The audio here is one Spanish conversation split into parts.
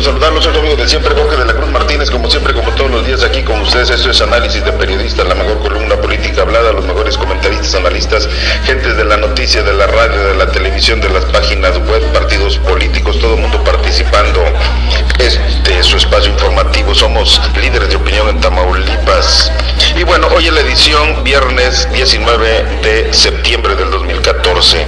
gusto saludarlos, soy amigo de siempre, Jorge de la Cruz Martínez, como siempre, como todos los días aquí con ustedes. Esto es análisis de periodistas, la mejor columna política hablada, los mejores comentaristas, analistas, gente de la noticia, de la radio, de la televisión, de las páginas web, partidos políticos, todo el mundo participando. Este es su espacio informativo, somos líderes de opinión en Tamaulipas. Y bueno, hoy es la edición, viernes 19 de septiembre del 2014.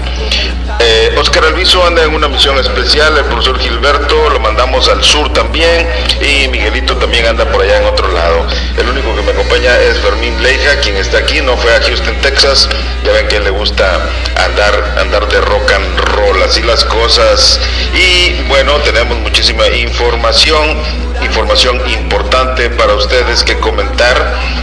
Eh, Oscar Alviso anda en una misión especial, el profesor Gilberto lo mandamos al sur también y Miguelito también anda por allá en otro lado. El único que me acompaña es Fermín Leija, quien está aquí, no fue a Houston, Texas. Ya ven que le gusta andar, andar de rock and roll, así las cosas. Y bueno, tenemos muchísima información, información importante para ustedes que comentar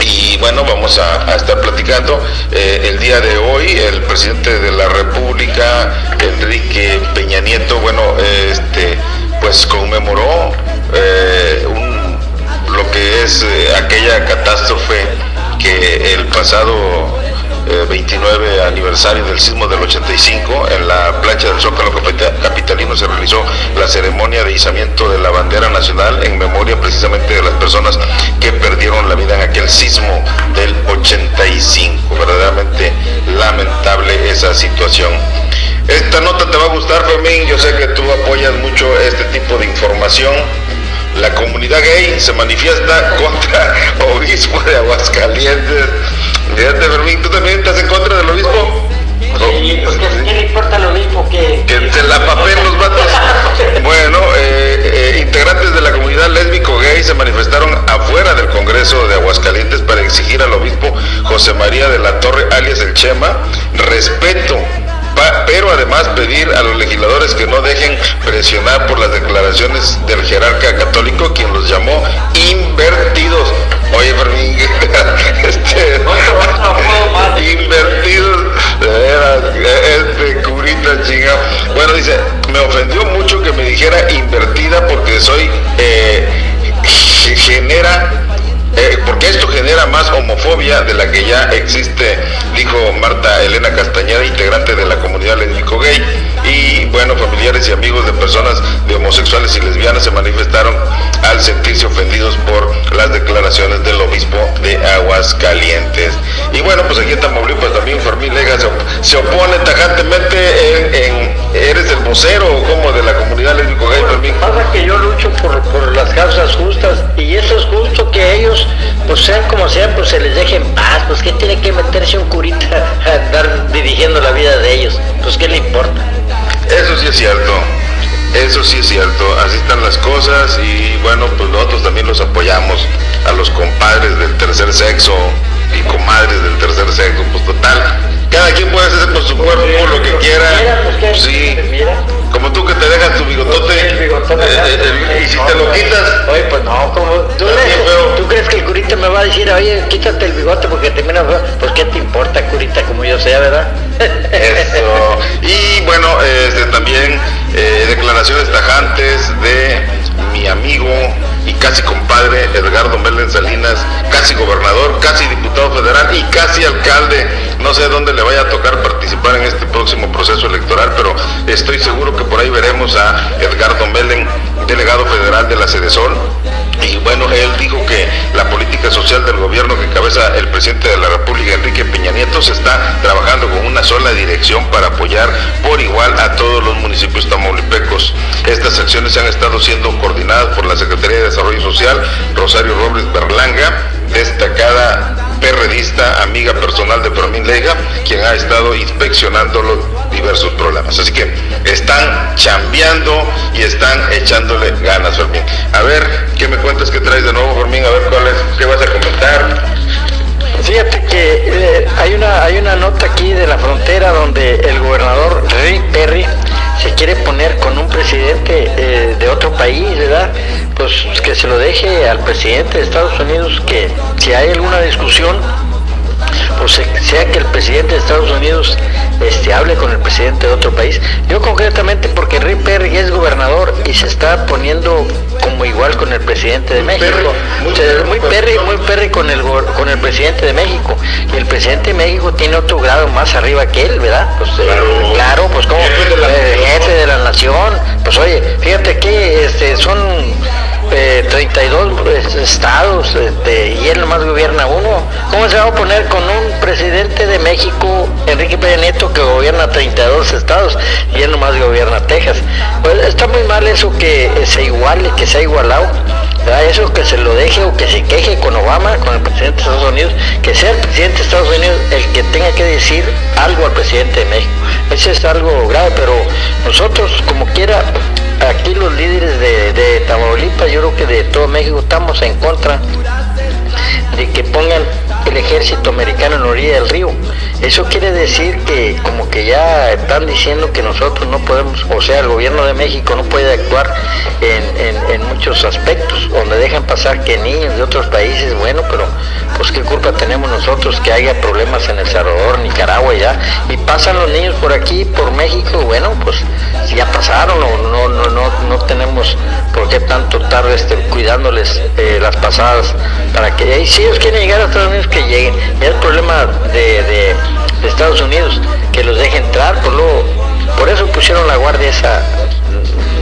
y bueno, vamos a, estar platicando. Eh, el día de hoy, el presidente de la República, Enrique Peña Nieto, bueno, este, pues conmemoró eh, lo que es eh, aquella catástrofe que el pasado 29 eh, aniversario del sismo del 85, en la plancha del Zócalo Capitalino se realizó la ceremonia de izamiento de la bandera nacional en memoria precisamente de las personas que perdieron la vida en aquel sismo del 85. Verdaderamente lamentable esa situación. Esta nota te va a gustar, Fermín. Yo sé que tú apoyas mucho este tipo de información la comunidad gay se manifiesta contra obispo de Aguascalientes. Fíjate, Fermín, ¿tú también estás en contra del obispo? Sí, porque ¿qué le importa al obispo que... Que se la papen los vatos. bueno, eh, eh, integrantes de la comunidad lésbico gay se manifestaron afuera del Congreso de Aguascalientes para exigir al obispo José María de la Torre, alias el Chema, respeto pero además pedir a los legisladores que no dejen presionar por las declaraciones del jerarca católico, quien los llamó invertidos. Oye, Fermín, este, invertidos, este curita chingado. Bueno, dice, me ofendió mucho que me dijera invertida porque soy, eh, genera eh, porque esto genera más homofobia de la que ya existe, dijo Marta Elena Castañeda, integrante de la comunidad lésbico gay. Y bueno, familiares y amigos de personas de homosexuales y lesbianas se manifestaron al sentirse ofendidos por las declaraciones del obispo de Aguascalientes. Y bueno, pues aquí en Tamaulipas también Fermín Lega se, opone tajantemente en, ¿Eres el vocero o como de la comunidad lésbico gay, Fermín? Pasa que yo lucho por, por las causas justas y eso es justo que ellos pues sean como sean, pues se les deje en paz, pues que tiene que meterse un curita a andar dirigiendo la vida de ellos, pues qué le importa. Eso sí es cierto, eso sí es cierto, así están las cosas y bueno, pues nosotros también los apoyamos. A los compadres del tercer sexo y comadres del tercer sexo, pues total, cada quien puede hacer por su cuerpo lo que quiera, pues, sí, como tú que te dejas tu bigotote, eh, eh, y si te lo quitas, oye, pues no, como tú, ¿tú crees que el curita me va a decir, oye, quítate el bigote porque te mira pues qué te importa, curita, como yo sea, ¿verdad? Eso. Y bueno, este, también eh, declaraciones tajantes de mi amigo y casi compadre Edgardo Melen Salinas, casi gobernador, casi diputado federal y casi alcalde. No sé dónde le vaya a tocar participar en este próximo proceso electoral, pero estoy seguro que por ahí veremos a Edgardo Melen, delegado federal de la Sol y bueno, él dijo que la política social del gobierno que encabeza el presidente de la República, Enrique Peña Nieto, se está trabajando con una sola dirección para apoyar por igual a todos los municipios tamaulipecos. Estas acciones han estado siendo coordinadas por la Secretaría de Desarrollo Social, Rosario Robles Berlanga, destacada perredista, amiga personal de Fermín Lega, quien ha estado inspeccionando los diversos problemas. Así que están chambeando y están echándole ganas, Fermín. A ver, ¿qué me cuentas que traes de nuevo, Fermín? A ver cuál es, qué vas a comentar. Fíjate que eh, hay, una, hay una nota aquí de la frontera donde el gobernador Rick Perry se quiere poner con un presidente eh, de otro país, ¿verdad? Pues que se lo deje al presidente de Estados Unidos que si hay alguna discusión pues sea que el presidente de Estados Unidos este, hable con el presidente de otro país. Yo concretamente porque Rick Perry es gobernador y se está poniendo como igual con el presidente de México. muy, Perry, muy Perry con el con el presidente de México. Y el presidente de México tiene otro grado más arriba que él, ¿verdad? Pues eh, claro, pues como jefe de, la, nación. Pues oye, fíjate que este, son 32 pues, estados este, y él nomás gobierna uno. ¿Cómo se va a poner con un presidente de México, Enrique Peña Nieto, que gobierna 32 estados y él nomás gobierna Texas? Pues está muy mal eso que se iguale, que se ha igualado. Eso que se lo deje o que se queje con Obama, con el presidente de Estados Unidos, que sea el presidente de Estados Unidos el que tenga que decir algo al presidente de México. Eso es algo grave, pero nosotros, como quiera, aquí los líderes de, de Tamaulipas, yo creo que de todo México, estamos en contra de que pongan el ejército americano en la orilla del río. Eso quiere decir que como que ya están diciendo que nosotros no podemos, o sea, el gobierno de México no puede actuar en, muchos aspectos, donde dejan pasar que niños de otros países, bueno, pero pues qué culpa tenemos nosotros que haya problemas en El Salvador, Nicaragua ya, y pasan los niños por aquí, por México, bueno, pues ya pasaron, no, no, no, no tenemos por qué tanto tarde este, cuidándoles eh, las pasadas para que, ellos quieren llegar a Estados Unidos, que lleguen. Ya el problema de, Estados Unidos, que los deje entrar, por, lo, por eso pusieron la guardia esa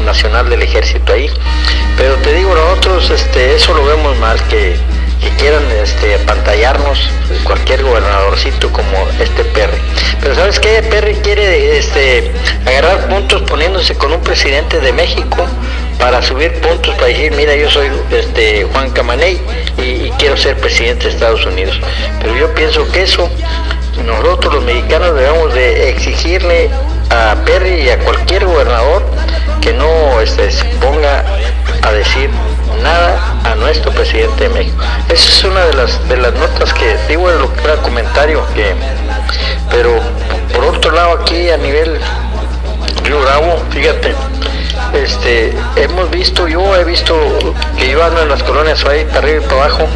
nacional del ejército ahí. Pero te digo, nosotros este, eso lo vemos mal, que, quieran este, pantallarnos cualquier gobernadorcito como este Perry. Pero ¿sabes qué? Perry quiere este, agarrar puntos poniéndose con un presidente de México para subir puntos para decir, mira, yo soy este, Juan Camaney y, quiero ser presidente de Estados Unidos. Pero yo pienso que eso nosotros los mexicanos debemos de exigirle a Perry y a cualquier gobernador que no este, se ponga a decir nada a nuestro presidente de México. Esa es una de las de las notas que digo en lo que era comentario que pero por otro lado aquí a nivel Río Bravo, fíjate, este, hemos visto, yo he visto que yo ando en las colonias ahí para arriba y para abajo,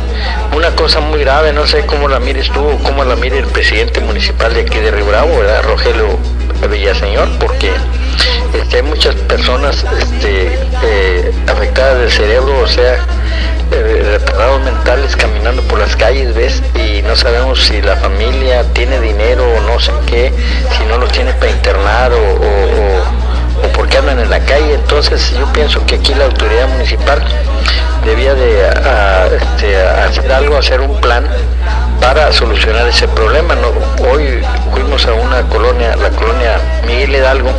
una cosa muy grave, no sé cómo la mires tú, cómo la mire el presidente municipal de aquí de Río Bravo, ¿verdad? Rogelio Villaseñor, porque este, hay muchas personas este, eh, afectadas del cerebro, o sea, eh, retardados mentales caminando por las calles, ¿ves? Y no sabemos si la familia tiene dinero o no sé qué, si no los tiene para internar o o porque andan en la calle. Entonces yo pienso que aquí la autoridad municipal debía de este, hacer algo, hacer un plan para solucionar ese problema. hoy fuimos a una colonia, la colonia Miguel Hidalgo,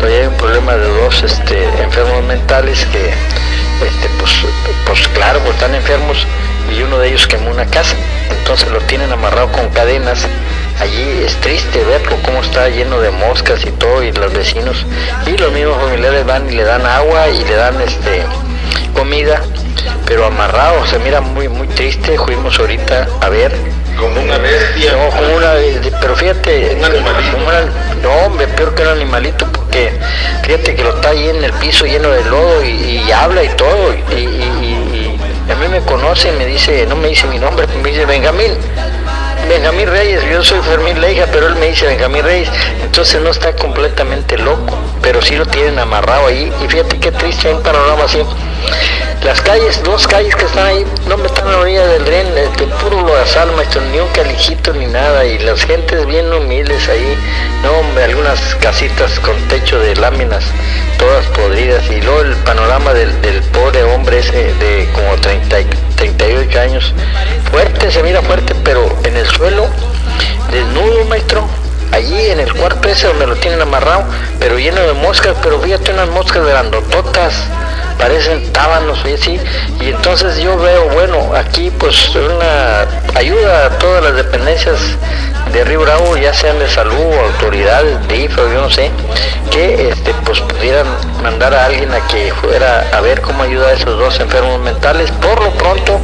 donde hay un problema de dos este, enfermos mentales que, este, pues, pues claro, pues están enfermos y uno de ellos quemó una casa, entonces lo tienen amarrado con cadenas allí es triste verlo cómo está lleno de moscas y todo y los vecinos y los mismos familiares van y le dan agua y le dan este comida pero amarrado se mira muy muy triste. Fuimos ahorita a ver. Como una bestia. No como una pero fíjate un animalito. no hombre peor que un animalito porque fíjate que lo está ahí en el piso lleno de lodo y, habla y todo y, y, a mí me conoce y me dice no me dice mi nombre me dice Benjamín Benjamín Reyes, yo soy Fermín Leija, pero él me dice Benjamín Reyes, entonces no está completamente loco, pero sí lo tienen amarrado ahí. Y fíjate qué triste, hay un panorama así. Las calles, dos calles que están ahí, no me están a la orilla del dren, este, puro lo de maestro, ni un calijito ni nada, y las gentes bien humildes ahí, no hombre, algunas casitas con techo de láminas, todas podridas, y luego el panorama del, pobre hombre ese de como 30, 38 años, fuerte, se mira fuerte, pero en el suelo, desnudo, maestro, allí en el cuarto ese donde lo tienen amarrado, pero lleno de moscas, pero fíjate unas moscas grandototas, parecen tábanos y así, y entonces yo veo, bueno, aquí pues una ayuda a todas las dependencias de Río Bravo, ya sean de salud o autoridades de IFA, yo no sé, que este, pues pudieran mandar a alguien a que fuera a ver cómo ayuda a esos dos enfermos mentales por lo pronto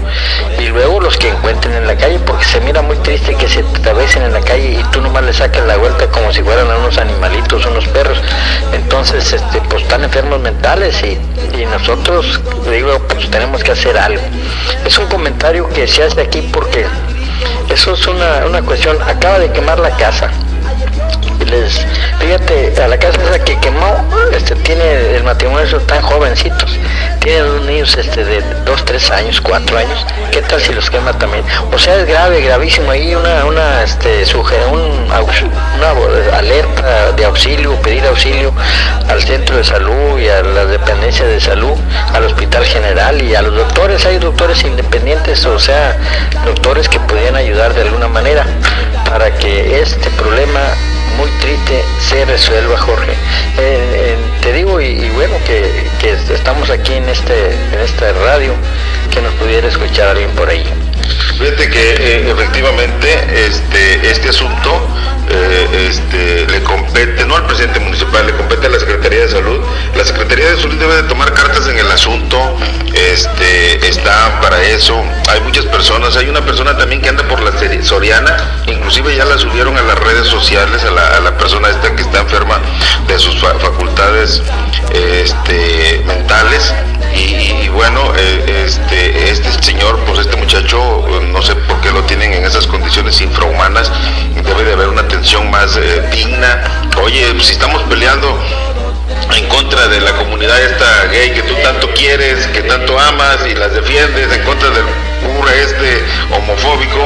y luego los que encuentren en la calle, porque se mira muy triste que se atravesen en la calle y tú nomás le saques la vuelta como si fueran unos animalitos, unos perros. Entonces, este, pues están enfermos mentales y, y nosotros, digo, pues tenemos que hacer algo. Es un comentario que se hace aquí porque eso es una, una cuestión. Acaba de quemar la casa. Fíjate, a la casa esa que quemó, este, tiene el matrimonios tan jovencitos. Tienen dos niños este, de 2, 3 años, 4 años. ¿Qué tal si los quema también? O sea, es grave, gravísimo. Ahí una, una, este, un, una alerta de auxilio, pedir auxilio al centro de salud y a la dependencia de salud, al hospital general y a los doctores. Hay doctores independientes, o sea, doctores que podrían ayudar de alguna manera para que este problema muy triste se resuelva, Jorge. Eh, eh, te digo, y, bueno, que, estamos aquí en, este, en esta radio, que nos pudiera escuchar alguien por ahí. Fíjate que eh, efectivamente este, este asunto este, le compete, no al presidente municipal, le compete a la Secretaría de Salud. La Secretaría de Salud debe de tomar cartas en el asunto, este, está para eso. Hay muchas personas, hay una persona también que anda por la Soriana, inclusive ya la subieron a las redes sociales, a la, persona esta que está enferma de sus facultades este, mentales. Y, bueno, eh, este, este señor, pues muchacho, no sé por qué lo tienen en esas condiciones infrahumanas, debe de haber una atención más eh, digna. Oye, pues, si estamos peleando en contra de la comunidad esta gay que tú tanto quieres, que tanto amas y las defiendes, en contra del cura este homofóbico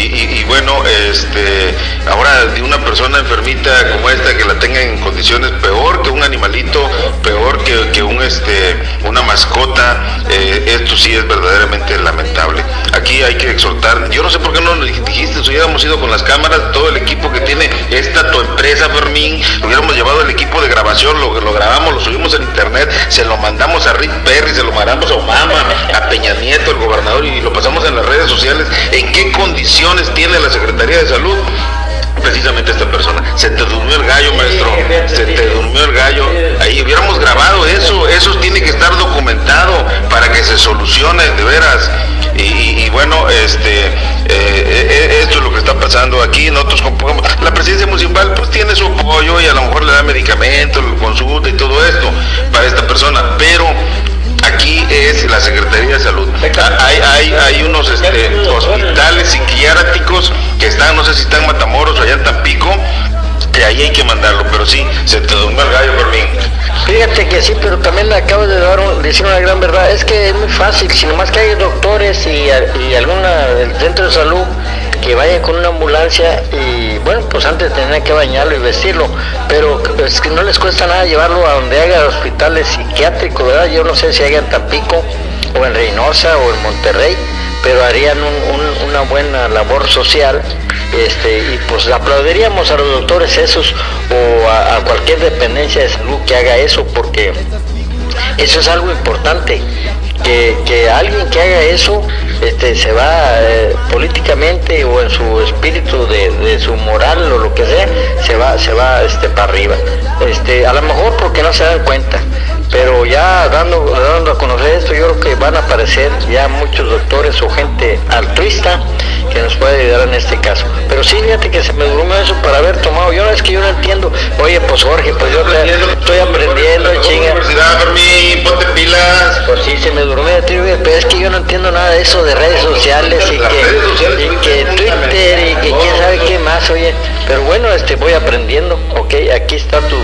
y, bueno, este, ahora de una persona enfermita como esta que la tenga en condiciones peor que un animalito, peor que, un este, una mascota, eh, esto sí es verdaderamente lamentable. Aquí hay que exhortar, yo no sé por qué no lo dijiste, si hubiéramos ido con las cámaras, todo el equipo que tiene esta tu empresa Fermín, hubiéramos llevado el equipo de grabación, lo, grabamos, lo subimos en internet, se lo mandamos a Rick Perry, se lo mandamos a Obama, a Peña Nieto, el gobernador, y lo pasamos en las redes sociales, en qué tiene la Secretaría de Salud precisamente esta persona. Se te durmió el gallo, maestro. Se te durmió el gallo. Ahí hubiéramos grabado eso. Eso tiene que estar documentado para que se solucione de veras. Y, bueno, este, eh, eh, esto es lo que está pasando aquí. Nosotros la presidencia municipal pues tiene su apoyo y a lo mejor le da medicamentos, consulta y todo esto para esta persona, pero aquí es la Secretaría de Salud. Hay, hay, hay unos este, hospitales psiquiátricos que están, no sé si están en Matamoros o allá en Tampico, y ahí hay que mandarlo, pero sí, se te durmió el gallo por mí. Fíjate que sí, pero también acabo de dar decir una gran verdad, es que es muy fácil, si nomás que hay doctores y, y alguna del centro de salud que vaya con una ambulancia y bueno, pues antes tener que bañarlo y vestirlo, pero es que no les cuesta nada llevarlo a donde haga hospitales psiquiátricos, ¿verdad? Yo no sé si hay en Tampico o en Reynosa o en Monterrey, pero harían una buena labor social este, y pues aplaudiríamos a los doctores esos o a, cualquier dependencia de salud que haga eso porque eso es algo importante que, alguien que haga eso este, se va eh, políticamente o en su espíritu de, su moral o lo que sea, se va, se va este, para arriba. Este, a lo mejor porque no se dan cuenta, pero ya dando, dando a conocer esto, yo creo que van a aparecer ya muchos doctores o gente altruista que nos puede ayudar en este caso. Pero sí, fíjate que se me durmió eso haber tomado. Yo no es que yo no entiendo. Oye, pues Jorge, pues yo estoy aprendiendo, chinga. ponte pilas. Pues sí, se me durmió, pero es que yo no entiendo nada de eso de redes sociales y que, y que Twitter y que quién sabe qué más, oye. Pero bueno, este voy aprendiendo, ok, aquí está tu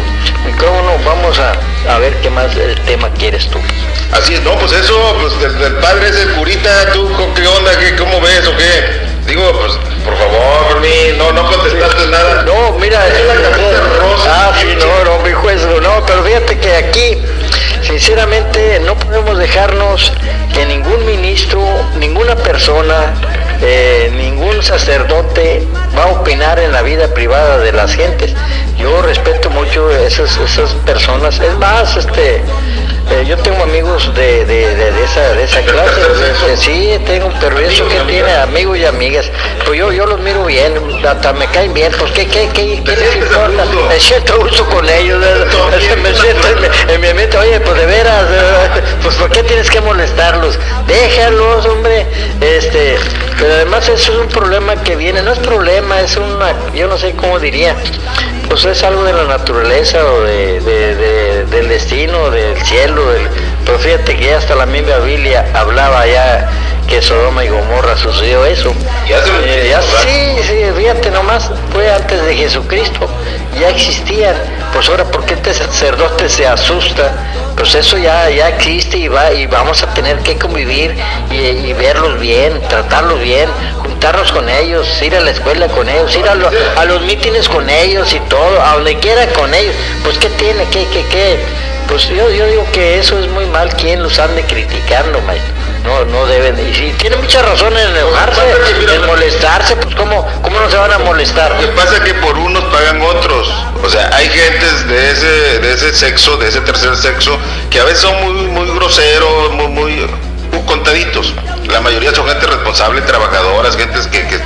micrófono, vamos a, a ver qué más el tema quieres tú. Así es, no, pues eso, pues del, padre es el curita, tú, ¿qué onda? ¿Qué, ¿Cómo ves o qué? Digo, pues, por favor, mí, no, no contestaste nada. No, mira, es la rosa. Ah, sí, no, no, mi juez, no, pero fíjate que aquí, sinceramente, no podemos dejarnos que ningún ministro, ninguna persona, eh, ningún sacerdote va a opinar en la vida privada de las gentes. Yo mucho esas, esas personas. Es más, este, eh, yo tengo amigos de, de, de, esa, de esa clase. sí, tengo, pero eso que tiene amigos y amigas. Pues yo, yo los miro bien, hasta me caen bien. Pues qué, qué, qué, qué les importa. Me siento gusto con ellos. Me siento en mi mente, oye, pues de veras, pues ¿por qué tienes que molestarlos? Déjalos, hombre. Este, pero además eso es un problema que viene, no es problema, es una, yo no sé cómo diría, pues es algo de la naturaleza o de, del destino, del cielo, del, pero fíjate que ya hasta la misma Biblia hablaba ya que Sodoma y Gomorra sucedió eso. Ya, eh, sí, sí, fíjate nomás, fue antes de Jesucristo, ya existían, pues ahora, ¿por qué este sacerdote se asusta? Pues eso ya, ya existe y, va, y vamos a tener que convivir y, verlos bien, tratarlos bien, juntarnos con ellos, ir a la escuela con ellos, ir a, a los mítines con ellos y todo, a donde quiera con ellos. Pues ¿qué tiene? ¿Qué, qué, qué? Pues yo, yo digo que eso es muy mal quien los ande criticando, maestro no, no deben. Y si tiene mucha razón en enojarse, en molestarse, pues ¿cómo, ¿cómo no se van a molestar? Lo que pasa es que por unos pagan otros. O sea, hay gentes de ese, de ese sexo, de ese tercer sexo, que a veces son muy, muy groseros, muy, muy, contaditos. La mayoría son gente responsable, trabajadoras, gentes que, que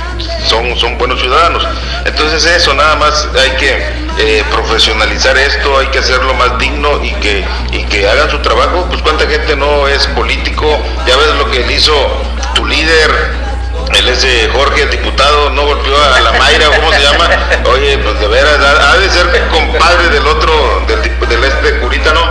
son, son buenos ciudadanos. Entonces eso, nada más hay que eh, profesionalizar esto, hay que hacerlo más digno y que, y que hagan su trabajo. Pues cuánta gente no es político, ya ves lo que él hizo tu líder, él ese Jorge, el diputado, no golpeó a la Mayra, ¿cómo se llama? Oye, pues de veras, ha, de ser compadre del otro, del, del este curita, ¿no?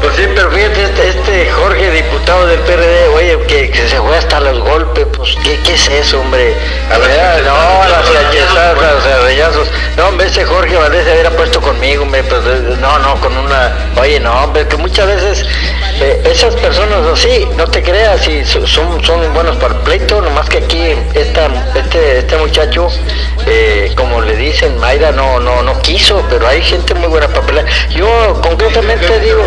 Pues sí, pero fíjate, este, este, Jorge, diputado del PRD, oye, que, se fue hasta los golpes, pues, ¿qué, qué es eso, hombre? A ver, no, a las a los No, hombre, ese Jorge Valdés se hubiera puesto conmigo, hombre, pues, no, no, con una, oye, no, hombre, que muchas veces eh, esas personas así, no te creas, y son, son buenos para el pleito, nomás que aquí esta, este, este muchacho, eh, como le dicen, Mayra no, no, no quiso, pero hay gente muy buena para pelear. Yo concretamente digo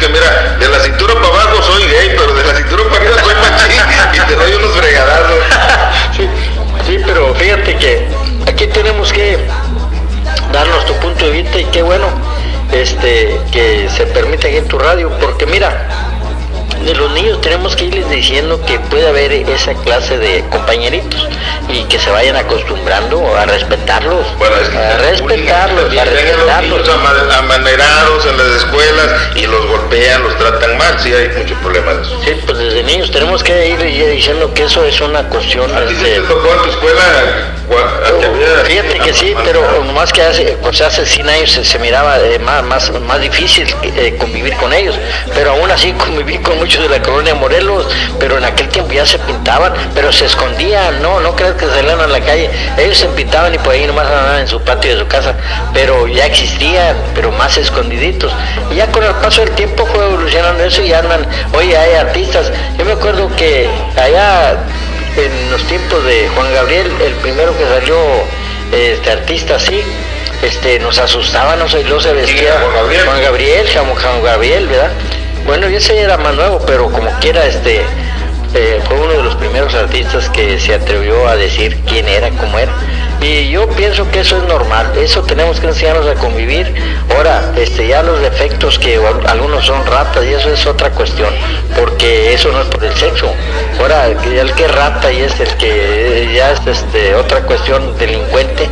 que mira, de la cintura para abajo soy gay, pero de la cintura para arriba soy machín y te doy unos fregadazos. sí, pero fíjate que aquí tenemos que dar nuestro punto de vista y qué bueno este que se permite aquí en tu radio, porque mira, de los niños tenemos que irles diciendo que puede haber esa clase de compañeritos y que se vayan acostumbrando a respetarlos, a respetarlos, a respetarlos. Los amanerados en las escuelas y los golpean, los tratan mal, sí hay muchos problemas. Sí, pues desde niños tenemos que ir diciendo que eso es una cuestión. ¿A ti te tocó en tu escuela? Fíjate que sí, pero nomás que hace, pues hace 100 años se, miraba eh, más, más, más difícil eh, convivir con ellos, pero aún así conviví con muchos de la colonia Morelos, pero en aquel tiempo ya se pintaban, pero se escondían, no, no creas que salían a la calle, ellos se pintaban y por ahí nomás andaban en su patio de su casa, pero ya existían, pero más escondiditos. Y ya con el paso del tiempo fue evolucionando eso y andan, oye, hay artistas, yo me acuerdo que allá en los tiempos de Juan Gabriel, el primero que salió este artista así, este, nos asustaban, no sé, lo se vestía Juan Gabriel, Juan Gabriel, Juan Gabriel, ¿verdad? Bueno, yo ese era más nuevo, pero como quiera, este, eh, fue uno de los primeros artistas que se atrevió a decir quién era, cómo era. Y yo pienso que eso es normal, eso tenemos que enseñarnos a convivir. Ahora, este, ya los defectos que algunos son ratas y eso es otra cuestión, porque eso no es por el sexo. Ahora, el que rata y es el que ya es este, otra cuestión delincuente,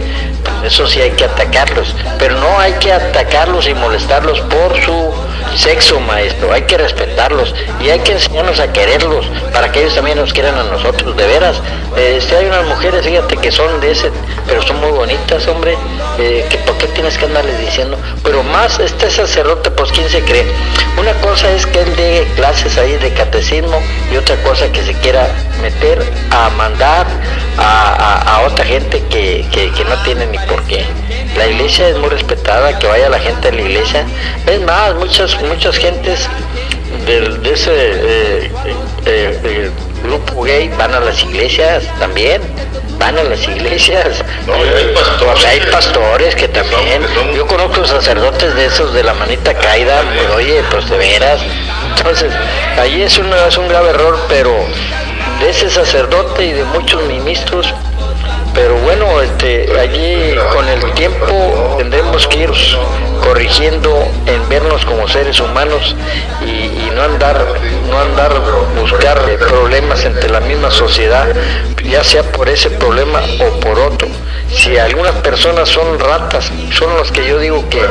eso sí hay que atacarlos, pero no hay que atacarlos y molestarlos por su sexo, maestro, hay que respetarlos y hay que enseñarnos a quererlos para que ellos también nos quieran a nosotros, de veras. Eh, hay unas mujeres, fíjate, que son de ese, pero son muy bonitas, hombre, eh, que por qué tienes que andarles diciendo, pero más este sacerdote, pues quién se cree. Una cosa es que él dé clases ahí de catecismo y otra cosa que se quiera meter a mandar a, otra gente que, que no tiene ni por qué. La iglesia es muy respetada, que vaya la gente a la iglesia. Es más, muchas, muchas gentes de, ese eh, eh, eh, grupo gay van a las iglesias también van a las iglesias. No, hay pastores. Hay pastores que también. Yo conozco sacerdotes de esos de la manita caída, pues, oye, pues de veras. Entonces, ahí es, una, es un grave error, pero de ese sacerdote y de muchos ministros. Pero bueno, este, allí con el tiempo tendremos que ir corrigiendo en vernos como seres humanos y, no andar, no andar buscar problemas entre la misma sociedad, ya sea por ese problema o por otro. Si algunas personas son ratas, son los que yo digo que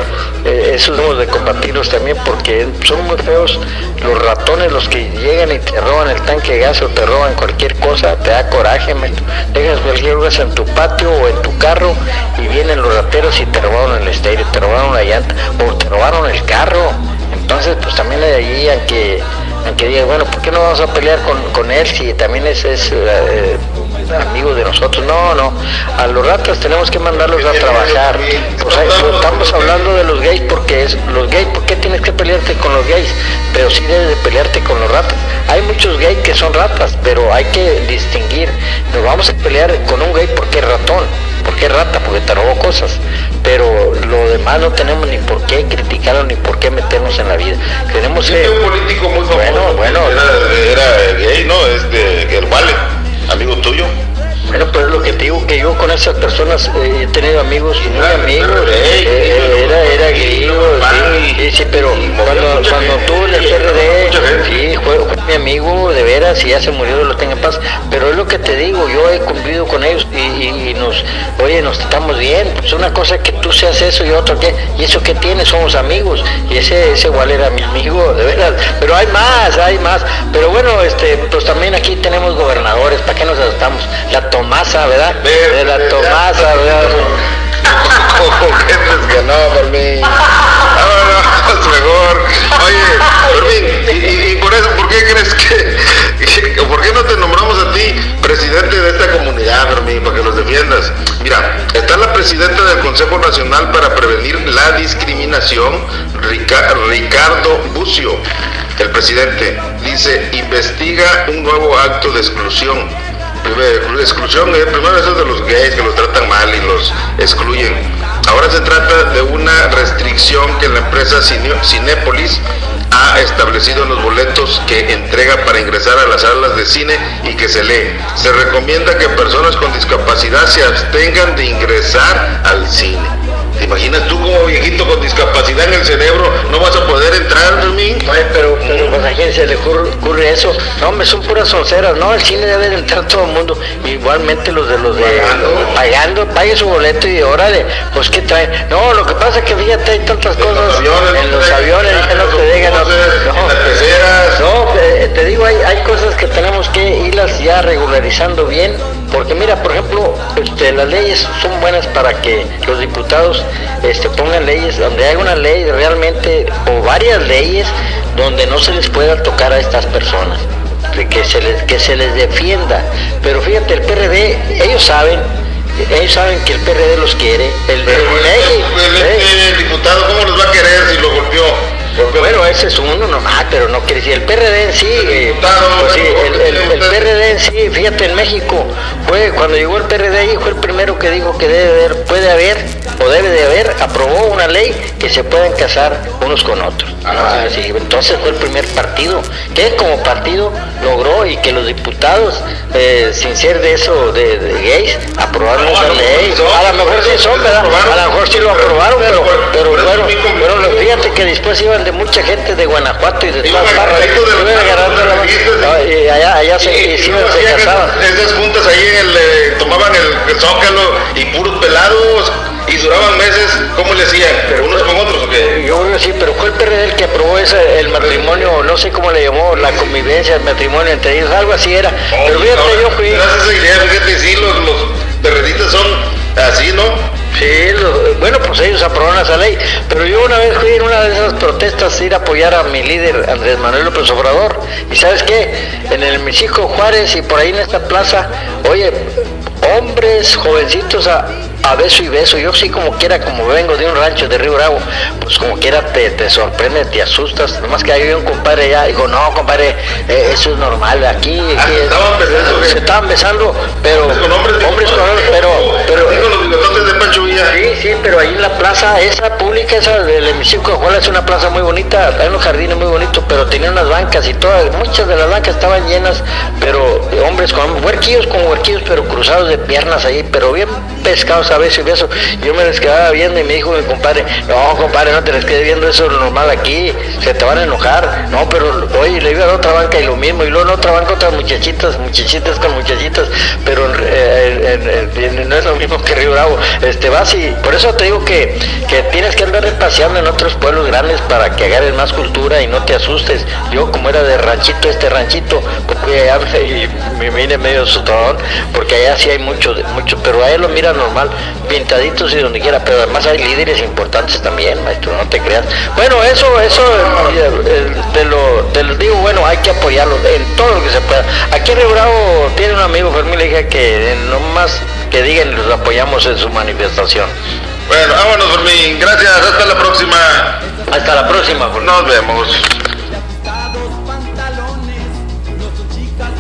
eh, esos debemos de combatirlos también porque son muy feos los ratones, los que llegan y te roban el tanque de gas o te roban cualquier cosa, te da coraje, dejas cualquier cosa en tu patio o en tu carro y vienen los rateros y te robaron el estéreo, te robaron la llanta o te robaron el carro. Entonces, pues también hay allí aunque, aunque diga, bueno, ¿por qué no vamos a pelear con, él si también es, es eh, amigos de nosotros. No, no. A los ratas tenemos que mandarlos a trabajar. Estamos hablando de los gays porque es los gays. ¿Por qué tienes que pelearte con los gays? Pero sí debes de pelearte con los ratas. Hay muchos gays que son ratas, pero hay que distinguir. Nos vamos a pelear con un gay porque es ratón porque es rata, porque te robó cosas. Pero lo demás no tenemos ni por qué criticarlo ni por qué meternos en la vida. Tenemos que. un político muy famoso. Bueno, bueno. Era, gay, ¿no? Es de, el Vale, amigo tuyo. Bueno, pues es lo que te digo, que yo con esas personas eh, he tenido amigos muy amigos, eh, eh, era, era griego, sí, sí, pero cuando, cuando tú en el PRD, sí, fue, mi amigo, de veras, y ya se murió, lo tenga en paz, pero es lo que te digo, yo he cumplido con ellos y, nos, oye, nos estamos bien, pues una cosa que tú seas eso y otro que, y eso que tienes, somos amigos, y ese, ese igual era mi amigo, de veras, pero hay más, hay más, pero bueno, este, pues también aquí tenemos gobernadores, ¿para qué nos asustamos? La Tomasa, ¿verdad? De la Tomasa, ¿verdad? ¿Cómo que que no, por mí? No, no, es mejor. Oye, Fermín, y, y, por eso, ¿por qué crees que, por qué no te nombramos a ti presidente de esta comunidad, Fermín, para que los defiendas? Mira, está la presidenta del Consejo Nacional para Prevenir la Discriminación, Ricardo Bucio. El presidente dice, investiga un nuevo acto de exclusión exclusión, eh, primero eso de los gays que los tratan mal y los excluyen. Ahora se trata de una restricción que la empresa Cinépolis ha establecido en los boletos que entrega para ingresar a las salas de cine y que se lee. Se recomienda que personas con discapacidad se abstengan de ingresar al cine. ¿Te imaginas tú como viejito con discapacidad en el cerebro no vas a poder entrar, Fermín? pero, pero pues a quién se le ocurre, eso. No, me son puras sonceras. No, al cine debe de entrar todo el mundo. Igualmente los de los de pagando, pagando pague su boleto y órale, pues qué trae. No, lo que pasa es que fíjate hay tantas cosas en los aviones que no te digan. No, te digo, hay, hay cosas que tenemos que irlas ya regularizando bien porque mira, por ejemplo, este, las leyes son buenas para que los diputados este, pongan leyes donde hay una ley realmente, o varias leyes, donde no se les pueda tocar a estas personas, de que se les, que se les defienda. Pero fíjate, el PRD, ellos saben, ellos saben que el PRD los quiere. El, el diputado, ¿cómo los va a querer si lo golpeó? Bueno, ese es uno nomás, pero no quiere decir el PRD en sí. Eh, pues sí el, PRD en sí, fíjate, en México, fue cuando llegó el PRD ahí, fue el primero que dijo que debe haber, puede haber o debe de haber, aprobó una ley que se pueden casar unos con otros. Ah, entonces fue el primer partido que como partido logró y que los diputados, eh, sin ser de eso, de, gays, aprobaron esa ley. A lo mejor sí son, ¿verdad? A lo mejor sí lo aprobaron, pero, pero bueno, pero fíjate que después iban de mucha gente de Guanajuato y de todas partes. Y allá, allá se, y. Esas juntas ahí el, eh, tomaban el, zócalo y puros pelados y duraban meses, ¿cómo le hacían? ¿Unos con otros o qué? Yo creo que sí, pero fue el PRD el que aprobó ese, el matrimonio, no sé cómo le llamó, la convivencia, el matrimonio entre ellos, algo así era. pero fíjate, yo fui. Gracias a esa idea, fíjate, sí, los, los son así, ¿no? Sí, bueno, pues ellos aprobaron esa ley, pero yo una vez fui en una de esas protestas a ir a apoyar a mi líder Andrés Manuel López Obrador, y sabes qué, en el Mexico Juárez y por ahí en esta plaza, oye, hombres jovencitos a, a beso y beso. Yo sí como quiera, como vengo de un rancho de Río Bravo, pues como quiera te, te sorprende, te asustas. Nomás que hay un compadre allá, digo, no, compadre, eh, eso es normal. Aquí, ah, se, estaban besando, se estaban besando, pero con hombres, hombres con hombres, pero, pero, los de Pancho Villa. Sí, sí, pero ahí en la plaza, esa pública, esa del hemiciclo de es una plaza muy bonita, hay unos jardines muy bonitos, pero tenía unas bancas y todas, muchas de las bancas estaban llenas, pero hombres con huerquillos con huerquillos, pero cruzados de piernas ahí, pero bien pescados veces y eso. Yo me les quedaba viendo y me dijo mi compadre, no, compadre, no te les quedes viendo eso normal aquí, se te van a enojar. No, pero oye, le iba a otra banca y lo mismo, y luego en otra banca otras muchachitas, muchachitas con muchachitas, pero no es lo mismo que Río Bravo. Este, vas y por eso te digo que, que tienes que andar paseando en otros pueblos grandes para que agarres más cultura y no te asustes. Yo como era de ranchito, este ranchito, fui allá y me vine medio asustador, porque allá sí hay mucho, mucho, pero a él lo mira normal, pintaditos y donde quiera, pero además hay líderes importantes también, maestro, no te creas. Bueno, eso, eso, te lo, te lo digo, bueno, hay que apoyarlo en todo lo que se pueda. Aquí en Río Bravo tiene un amigo Fermín, le dije que no más que digan, los apoyamos en su manifestación. Bueno, vámonos, Fermín. Gracias. Hasta la próxima. Hasta la próxima, Nos vemos.